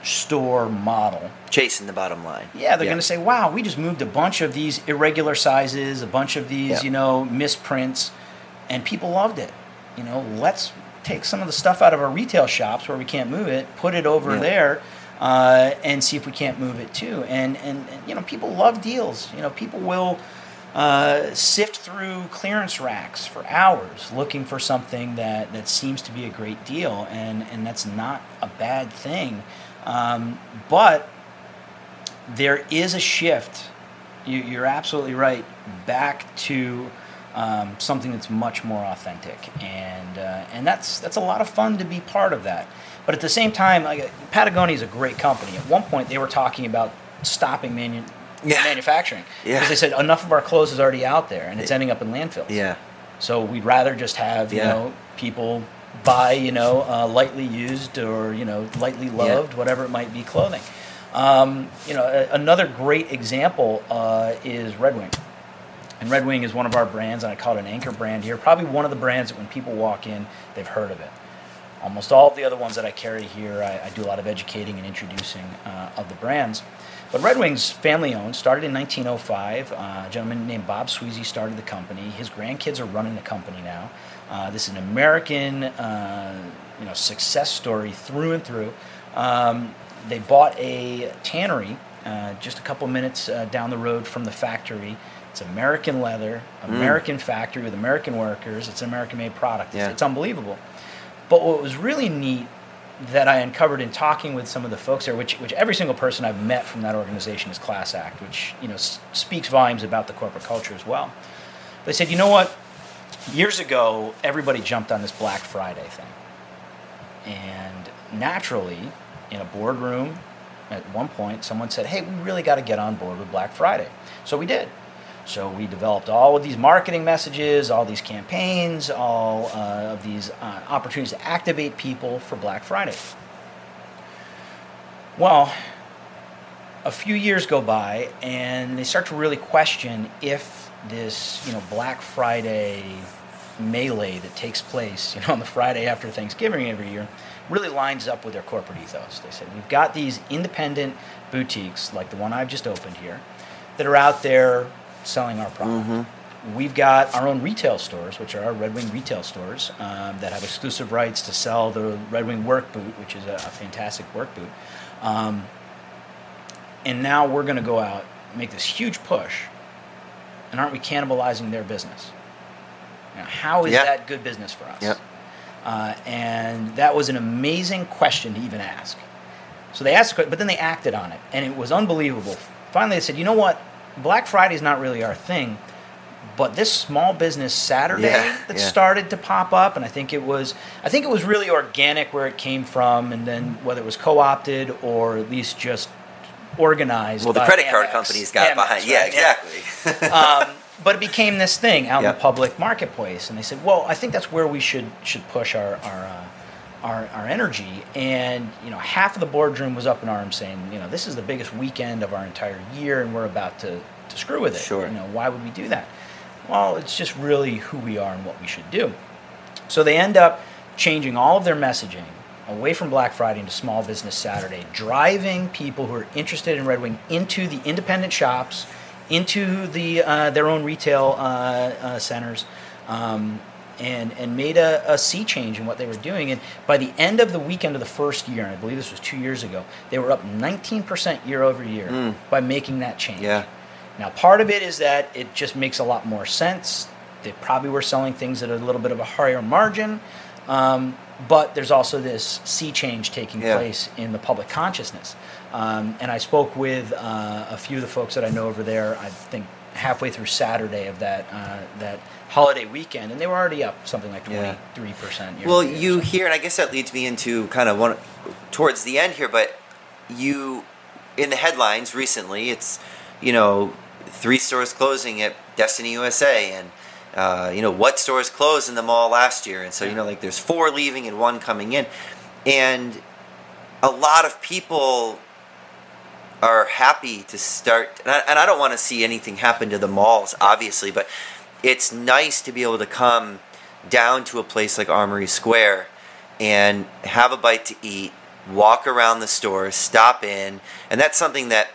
B: store model
A: Chasing the bottom line.
B: yeah, they're going to say, "Wow, we just moved a bunch of these irregular sizes, a bunch of these,
A: Yeah.
B: you know, misprints, and people loved it. You know, let's take some of the stuff out of our retail shops where we can't move it, put it over there, uh, and see if we can't move it too. And, and and you know, people love deals. You know, people will uh, sift through clearance racks for hours looking for something that that seems to be a great deal, and and that's not a bad thing. Um, but there is a shift. You, you're absolutely right. Back to um, something that's much more authentic, and uh, and that's that's a lot of fun to be part of that. But at the same time, like Patagonia is a great company. At one point, they were talking about stopping manu-
A: Yeah.
B: manufacturing
A: Yeah.
B: because they said enough of our clothes is already out there, and it's ending up in landfills.
A: Yeah.
B: So we'd rather just have you
A: Yeah.
B: know people buy you know uh, lightly used or you know lightly loved whatever it might be clothing. Um, you know a- another great example uh, is Red Wing, and Red Wing is one of our brands, and I call it an anchor brand here. Probably one of the brands that when people walk in, they've heard of it. Almost all of the other ones that I carry here, I, I do a lot of educating and introducing uh, of the brands. But Red Wing's family owned, started in 1905. Uh, a gentleman named Bob Sweasy started the company. His grandkids are running the company now. Uh, this is an American, uh, you know, success story through and through. Um, they bought a tannery uh, just a couple minutes uh, down the road from the factory. It's American leather, American factory with American workers. It's an American-made product. It's-
A: Yeah.
B: it's unbelievable. But what was really neat that I uncovered in talking with some of the folks there, which, which every single person I've met from that organization is Class Act, which you know s- speaks volumes about the corporate culture as well. They said, you know what? Years ago, everybody jumped on this Black Friday thing, and naturally, in a boardroom, at one point, someone said, "Hey, we really got to get on board with Black Friday." So we did. So we developed all of these marketing messages, all these campaigns, all uh, of these uh, opportunities to activate people for Black Friday. Well, a few years go by, and they start to really question if this, you know, Black Friday melee that takes place, you know, on the Friday after Thanksgiving every year, really lines up with their corporate ethos. They said we've got these independent boutiques, like the one I've just opened here, that are out there selling our product. We've got our own retail stores, which are our Red Wing retail stores, um, that have exclusive rights to sell the Red Wing work boot, which is a, a fantastic work boot. Um, and now we're going to go out make this huge push. And aren't we cannibalizing their business? Now, how is
A: Yeah.
B: that good business for us?
A: Yep.
B: Uh, and that was an amazing question to even ask. So they asked, but then they acted on it, and it was unbelievable. Finally, they said, "You know what? Black Friday is not really our thing, but this small business Saturday
A: Yeah,
B: that
A: yeah.
B: started to pop up, and I think it was, I think it was really organic where it came from, and then whether it was co-opted or at least just organized.
A: Well, the credit card companies got behind. Yeah, exactly.
B: um, but it became this thing out in the public marketplace, and they said, "Well, I think that's where we should should push our our, uh, our our energy." And you know, half of the boardroom was up in arms, saying, "You know, this is the biggest weekend of our entire year, and we're about to to screw with it.
A: Sure.
B: You know, why would we do that?" Well, it's just really who we are and what we should do. So they end up changing all of their messaging away from Black Friday into Small Business Saturday, driving people who are interested in Red Wing into the independent shops, into the uh, their own retail uh, uh, centers, um, and and made a, a sea change in what they were doing. And by the end of the weekend of the first year, and I believe this was two years ago, they were up 19% year over year by making that change.
A: Yeah.
B: Now, part of it is that it just makes a lot more sense. They probably were selling things at a little bit of a higher margin, um, but there's also this sea change taking
A: Yeah.
B: place in the public consciousness. Um, and I spoke with uh, a few of the folks that I know over there. I think halfway through Saturday of that uh, that holiday weekend, and they were already up something like 23%.
A: Well, you hear, and I guess that leads me into kind of one towards the end here, but you in the headlines recently, it's you know three stores closing at Destiny USA, and uh, you know what stores closed in the mall last year, and so you know like there's four leaving and one coming in, and a lot of people are happy to start and I, and I don't want to see anything happen to the malls obviously but it's nice to be able to come down to a place like Armory Square and have a bite to eat walk around the stores stop in and that's something that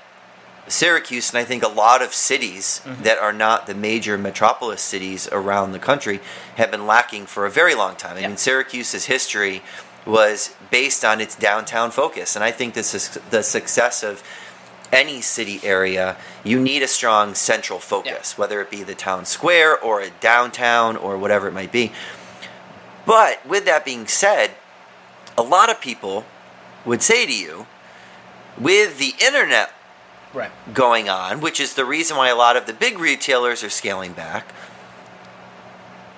A: Syracuse and I think a lot of cities mm-hmm. that are not the major metropolis cities around the country have been lacking for a very long time. I mean, Syracuse's history was based on its downtown focus, and I think this is the success of any city area. You need a strong central focus, whether it be the town square or a downtown or whatever it might be. But with that being said, a lot of people would say to you, with the internet
B: right.
A: going on, which is the reason why a lot of the big retailers are scaling back.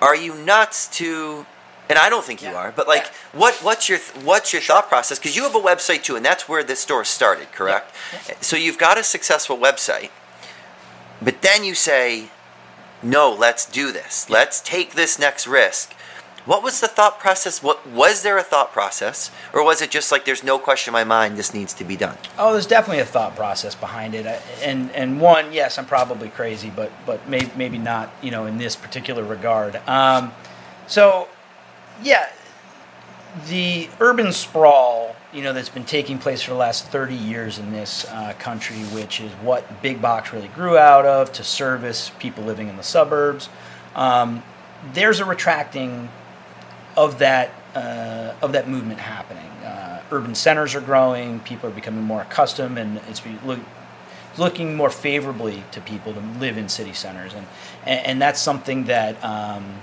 A: Are you nuts to? And I don't think you
B: Yeah.
A: are, but like,
B: Yeah.
A: what what's your what's your thought process? Because you have a website too, and that's where this store started, correct? So you've got a successful website, but then you say, "No, let's do this. Let's take this next risk." What was the thought process? What was there a thought process, or was it just like, "There's no question in my mind, this needs to be done"?
B: Oh, there's definitely a thought process behind it, and and one, yes, I'm probably crazy, but but maybe maybe not, you know, in this particular regard. Um, so, yeah, the urban sprawl, you know, that's been taking place for the last 30 years in this uh, country, which is what big box really grew out of to service people living in the suburbs. Um, there's a retracting of that uh, of that movement happening. Uh, urban centers are growing. People are becoming more accustomed, and it's look, looking more favorably to people to live in city centers, and and, and that's something that um,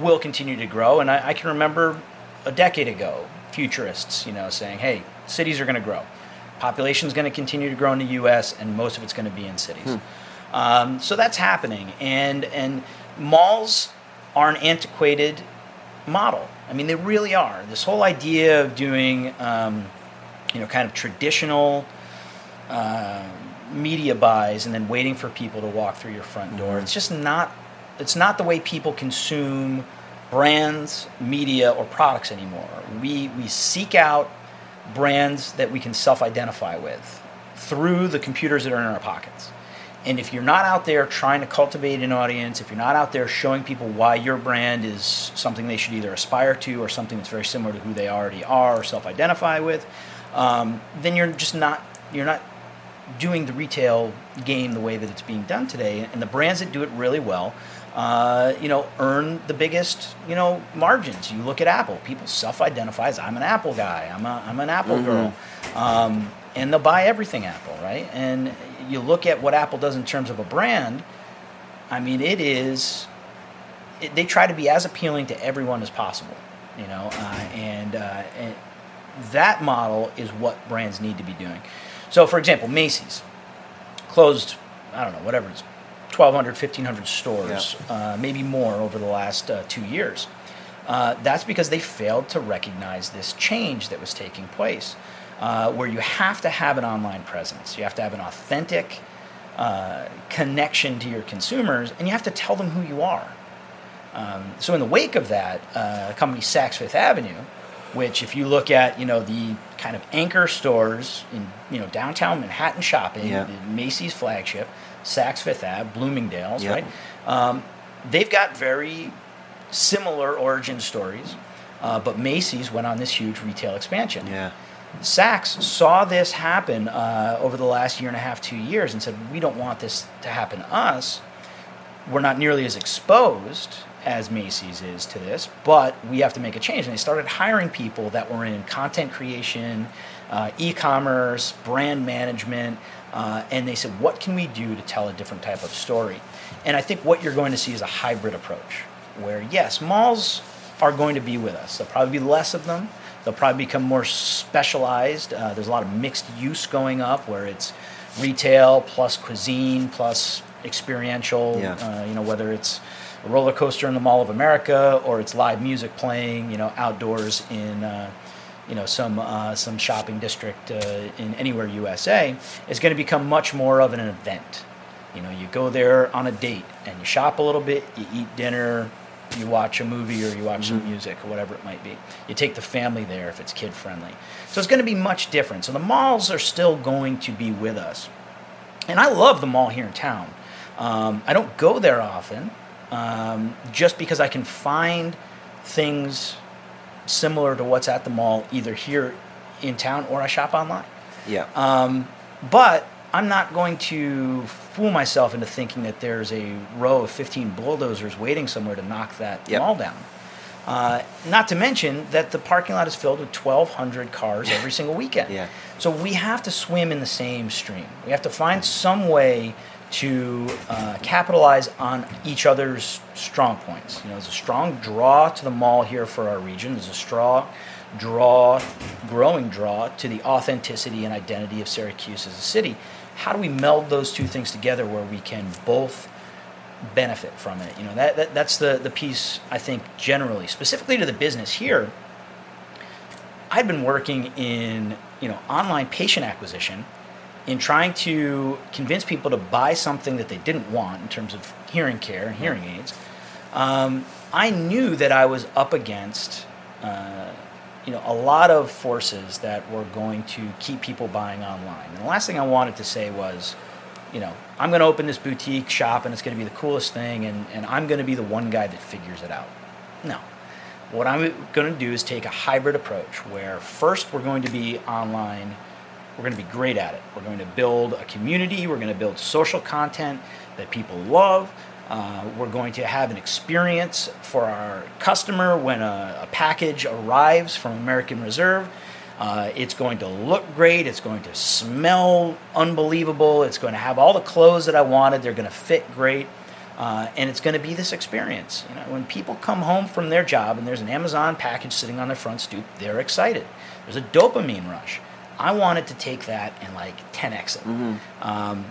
B: will continue to grow. And I, I can remember a decade ago, futurists, you know, saying, "Hey, cities are going to grow. Population is going to continue to grow in the U.S., and most of it's going to be in cities." Um, so that's happening, and and malls are an antiquated model. I mean, they really are. This whole idea of doing, um, you know, kind of traditional uh, media buys and then waiting for people to walk through your front door. It's just not. It's not the way people consume brands, media, or products anymore. We we seek out brands that we can self-identify with through the computers that are in our pockets. And if you're not out there trying to cultivate an audience, if you're not out there showing people why your brand is something they should either aspire to or something that's very similar to who they already are or self-identify with, um, then you're just not you're not doing the retail game the way that it's being done today. And the brands that do it really well, uh, you know, earn the biggest you know margins. You look at Apple; people self-identify as I'm an Apple guy. I'm a I'm an Apple girl. Um, and they'll buy everything Apple, right? And you look at what Apple does in terms of a brand. I mean, it is. It, they try to be as appealing to everyone as possible, you know, uh, and, uh, and that model is what brands need to be doing. So, for example, Macy's closed. I don't know, whatever it's 1,200, 1,500 stores, uh, maybe more over the last uh, two years. Uh, that's because they failed to recognize this change that was taking place, uh, where you have to have an online presence. You have to have an authentic uh, connection to your consumers, and you have to tell them who you are. Um, so, in the wake of that, uh, company Saks Fifth Avenue, which, if you look at, you know, the kind of anchor stores in, you know, downtown Manhattan shopping,
A: Yeah.
B: Macy's flagship, Saks Fifth Ave, Bloomingdale's,
A: Yep.
B: right? Um, they've got very similar origin stories, uh, but Macy's went on this huge retail expansion.
A: Yeah.
B: Saks saw this happen uh, over the last year and a half, two years, and said, "We don't want this to happen to us. We're not nearly as exposed as Macy's is to this, but we have to make a change." And they started hiring people that were in content creation, uh, e-commerce, brand management, uh, and they said, "What can we do to tell a different type of story?" And I think what you're going to see is a hybrid approach, where yes, malls are going to be with us. There'll probably be less of them. They'll probably become more specialized. Uh, there's a lot of mixed use going up where it's retail plus cuisine plus experiential.
A: Yeah.
B: Uh, you know, whether it's a roller coaster in the Mall of America, or it's live music playing, you know, outdoors in, uh, you know, some uh, some shopping district uh, in anywhere USA, is going to become much more of an event. You know, you go there on a date and you shop a little bit, you eat dinner, you watch a movie or you watch mm-hmm. some music or whatever it might be. You take the family there if it's kid friendly. So it's going to be much different. So the malls are still going to be with us. And I love the mall here in town. Um, I don't go there often um, just because I can find things similar to what's at the mall either here in town or I shop online.
A: Yeah.
B: Um, but I'm not going to fool myself into thinking that there's a row of 15 bulldozers waiting somewhere to knock that yep. mall down. Uh, not to mention that the parking lot is filled with 1,200 cars every single weekend.
A: Yeah.
B: So we have to swim in the same stream. We have to find some way to uh, capitalize on each other's strong points. You know, there's a strong draw to the mall here for our region. There's a strong draw, growing draw to the authenticity and identity of Syracuse as a city. How do we meld those two things together where we can both benefit from it? You know, that, that that's the the piece I think generally, specifically to the business here. I'd been working in you know online patient acquisition in trying to convince people to buy something that they didn't want in terms of hearing care and hearing aids, um, I knew that I was up against uh, you know a lot of forces that were going to keep people buying online. And the last thing I wanted to say was, you know, I'm going to open this boutique shop and it's going to be the coolest thing, and, and I'm going to be the one guy that figures it out. No. What I'm going to do is take a hybrid approach where first we're going to be online we're going to be great at it. We're going to build a community. We're going to build social content that people love. Uh, we're going to have an experience for our customer when a, a package arrives from American Reserve. Uh, it's going to look great. It's going to smell unbelievable. It's going to have all the clothes that I wanted. They're going to fit great. Uh, and it's going to be this experience. You know, when people come home from their job and there's an Amazon package sitting on their front stoop, they're excited. There's a dopamine rush. I wanted to take that and like 10x it. Mm-hmm. Um,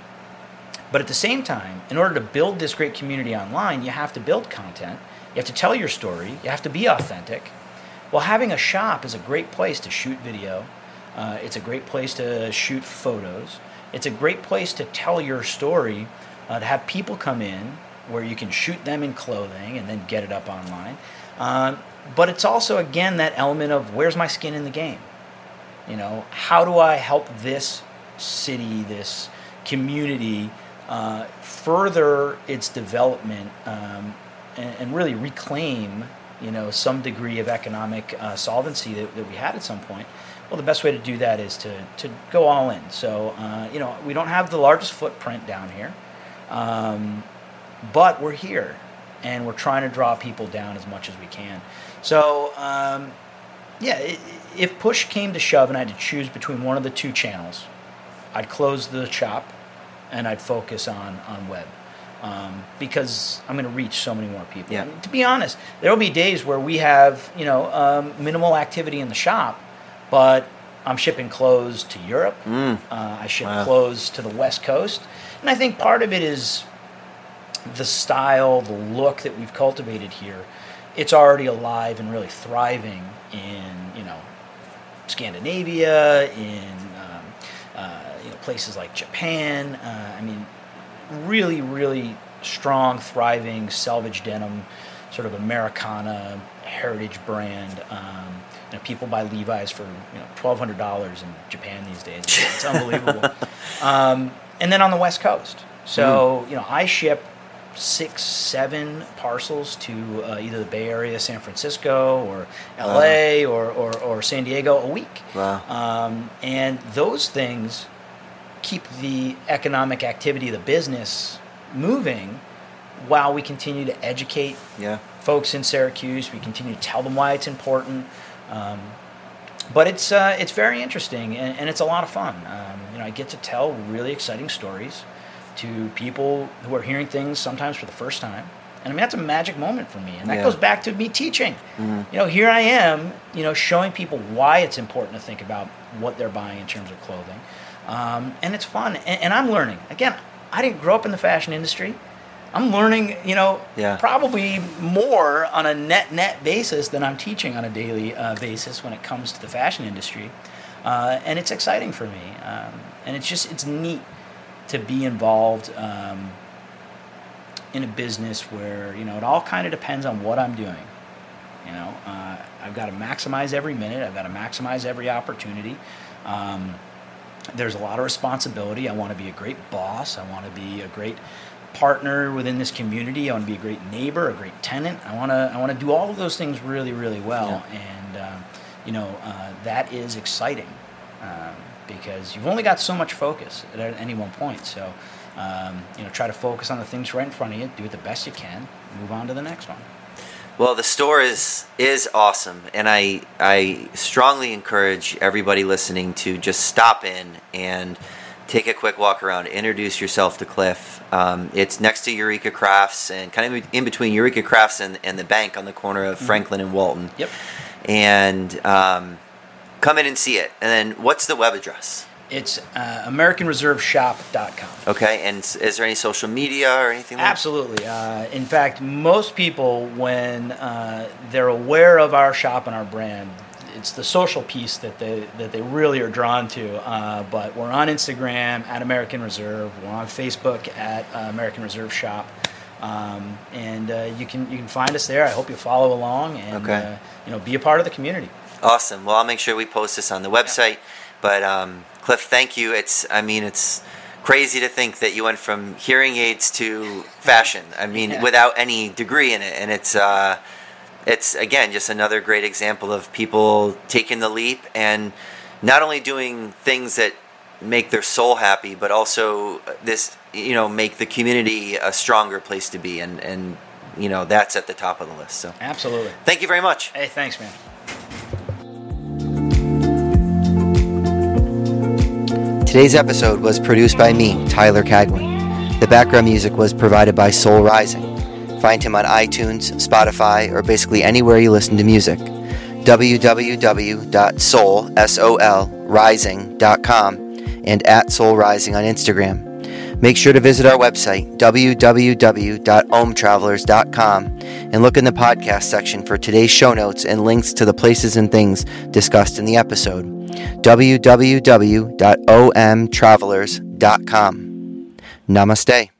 B: but at the same time, in order to build this great community online, you have to build content. You have to tell your story. You have to be authentic. Well, having a shop is a great place to shoot video. Uh, it's a great place to shoot photos. It's a great place to tell your story, uh, to have people come in where you can shoot them in clothing and then get it up online. Um, but it's also, again, that element of where's my skin in the game? You know, how do I help this city, this community, uh, further its development um, and, and, really reclaim, you know, some degree of economic uh, solvency that, that, we had at some point? Well, the best way to do that is to, to go all in. So, uh, you know, we don't have the largest footprint down here, um, but we're here and we're trying to draw people down as much as we can. So, um, yeah, if push came to shove and I had to choose between one of the two channels, I'd close the shop and I'd focus on on web. Um, because I'm going to reach so many more people.
A: Yeah.
B: to be honest, there will be days where we have you know um, minimal activity in the shop, but I'm shipping clothes to Europe.
A: Mm.
B: Uh, I ship wow. clothes to the West Coast, and I think part of it is the style, the look that we've cultivated here. It's already alive and really thriving in Scandinavia, in um, uh, you know places like Japan. Uh, I mean, really, really strong, thriving selvage denim, sort of Americana heritage brand. Um, you know, people buy Levi's for you know twelve hundred dollars in Japan these days. It's unbelievable. um, and then on the West Coast, so mm. you know I ship six, seven parcels to uh, either the Bay Area, San Francisco, or LA, wow. or, or, or, San Diego a week.
A: Wow.
B: Um, and those things keep the economic activity of the business moving while we continue to educate
A: yeah.
B: folks in Syracuse. We continue to tell them why it's important. Um, but it's uh, it's very interesting and, and, it's a lot of fun. Um, you know, I get to tell really exciting stories to people who are hearing things sometimes for the first time. And I mean, that's a magic moment for me. And that yeah. goes back to me teaching. Mm-hmm. You know, here I am, you know, showing people why it's important to think about what they're buying in terms of clothing. Um, and it's fun. And, and, I'm learning. Again, I didn't grow up in the fashion industry. I'm learning, you know,
A: Yeah.
B: probably more on a net net basis than I'm teaching on a daily uh, basis when it comes to the fashion industry, uh, and it's exciting for me. Um, and it's just it's neat to be involved um, in a business where you know it all kind of depends on what I'm doing. You know, uh, I've got to maximize every minute. I've got to maximize every opportunity. Um, there's a lot of responsibility. I want to be a great boss. I want to be a great partner within this community. I want to be a great neighbor, a great tenant. I want to I want to do all of those things really, really well. And um, you know uh, that is exciting um, because you've only got so much focus at any one point. So um, you know try to focus on the things right in front of you. Do it the best you can. Move on to the next one.
A: Well, the store is is awesome, and I I strongly encourage everybody listening to just stop in and take a quick walk around. Introduce yourself to Cliff. Um, it's next to Eureka Crafts, and kind of in between Eureka Crafts and, and the bank on the corner of Franklin and Walton.
B: Yep.
A: And um, come in and see it. And then, what's the web address?
B: It's uh, AmericanReserveShop.com.
A: Okay, and is there any social media or anything? like that?
B: Absolutely. Uh, in fact, most people, when uh, they're aware of our shop and our brand, it's the social piece that they that they really are drawn to. Uh, but we're on Instagram at American Reserve. We're on Facebook at uh, American Reserve Shop, um, and uh, you can you can find us there. I hope you follow along and
A: Okay.
B: uh, you know be a part of the community.
A: Awesome. Well, I'll make sure we post this on the website. But um, Cliff, thank you. It's I mean it's crazy to think that you went from hearing aids to fashion. I mean
B: Yeah.
A: without any degree in it, and it's uh, it's again just another great example of people taking the leap and not only doing things that make their soul happy, but also this you know make the community a stronger place to be, and and you know that's at the top of the list. So
B: Absolutely.
A: thank you very much.
B: Hey, thanks, man.
A: Today's episode was produced by me, Tyler Cagwin. The background music was provided by Soul Rising. Find him on iTunes, Spotify, or basically anywhere you listen to music. www.soul.rising.com and at Soul Rising on Instagram. Make sure to visit our website, www.ohmtravelers.com, and look in the podcast section for today's show notes and links to the places and things discussed in the episode. www.omtravelers.com. Namaste.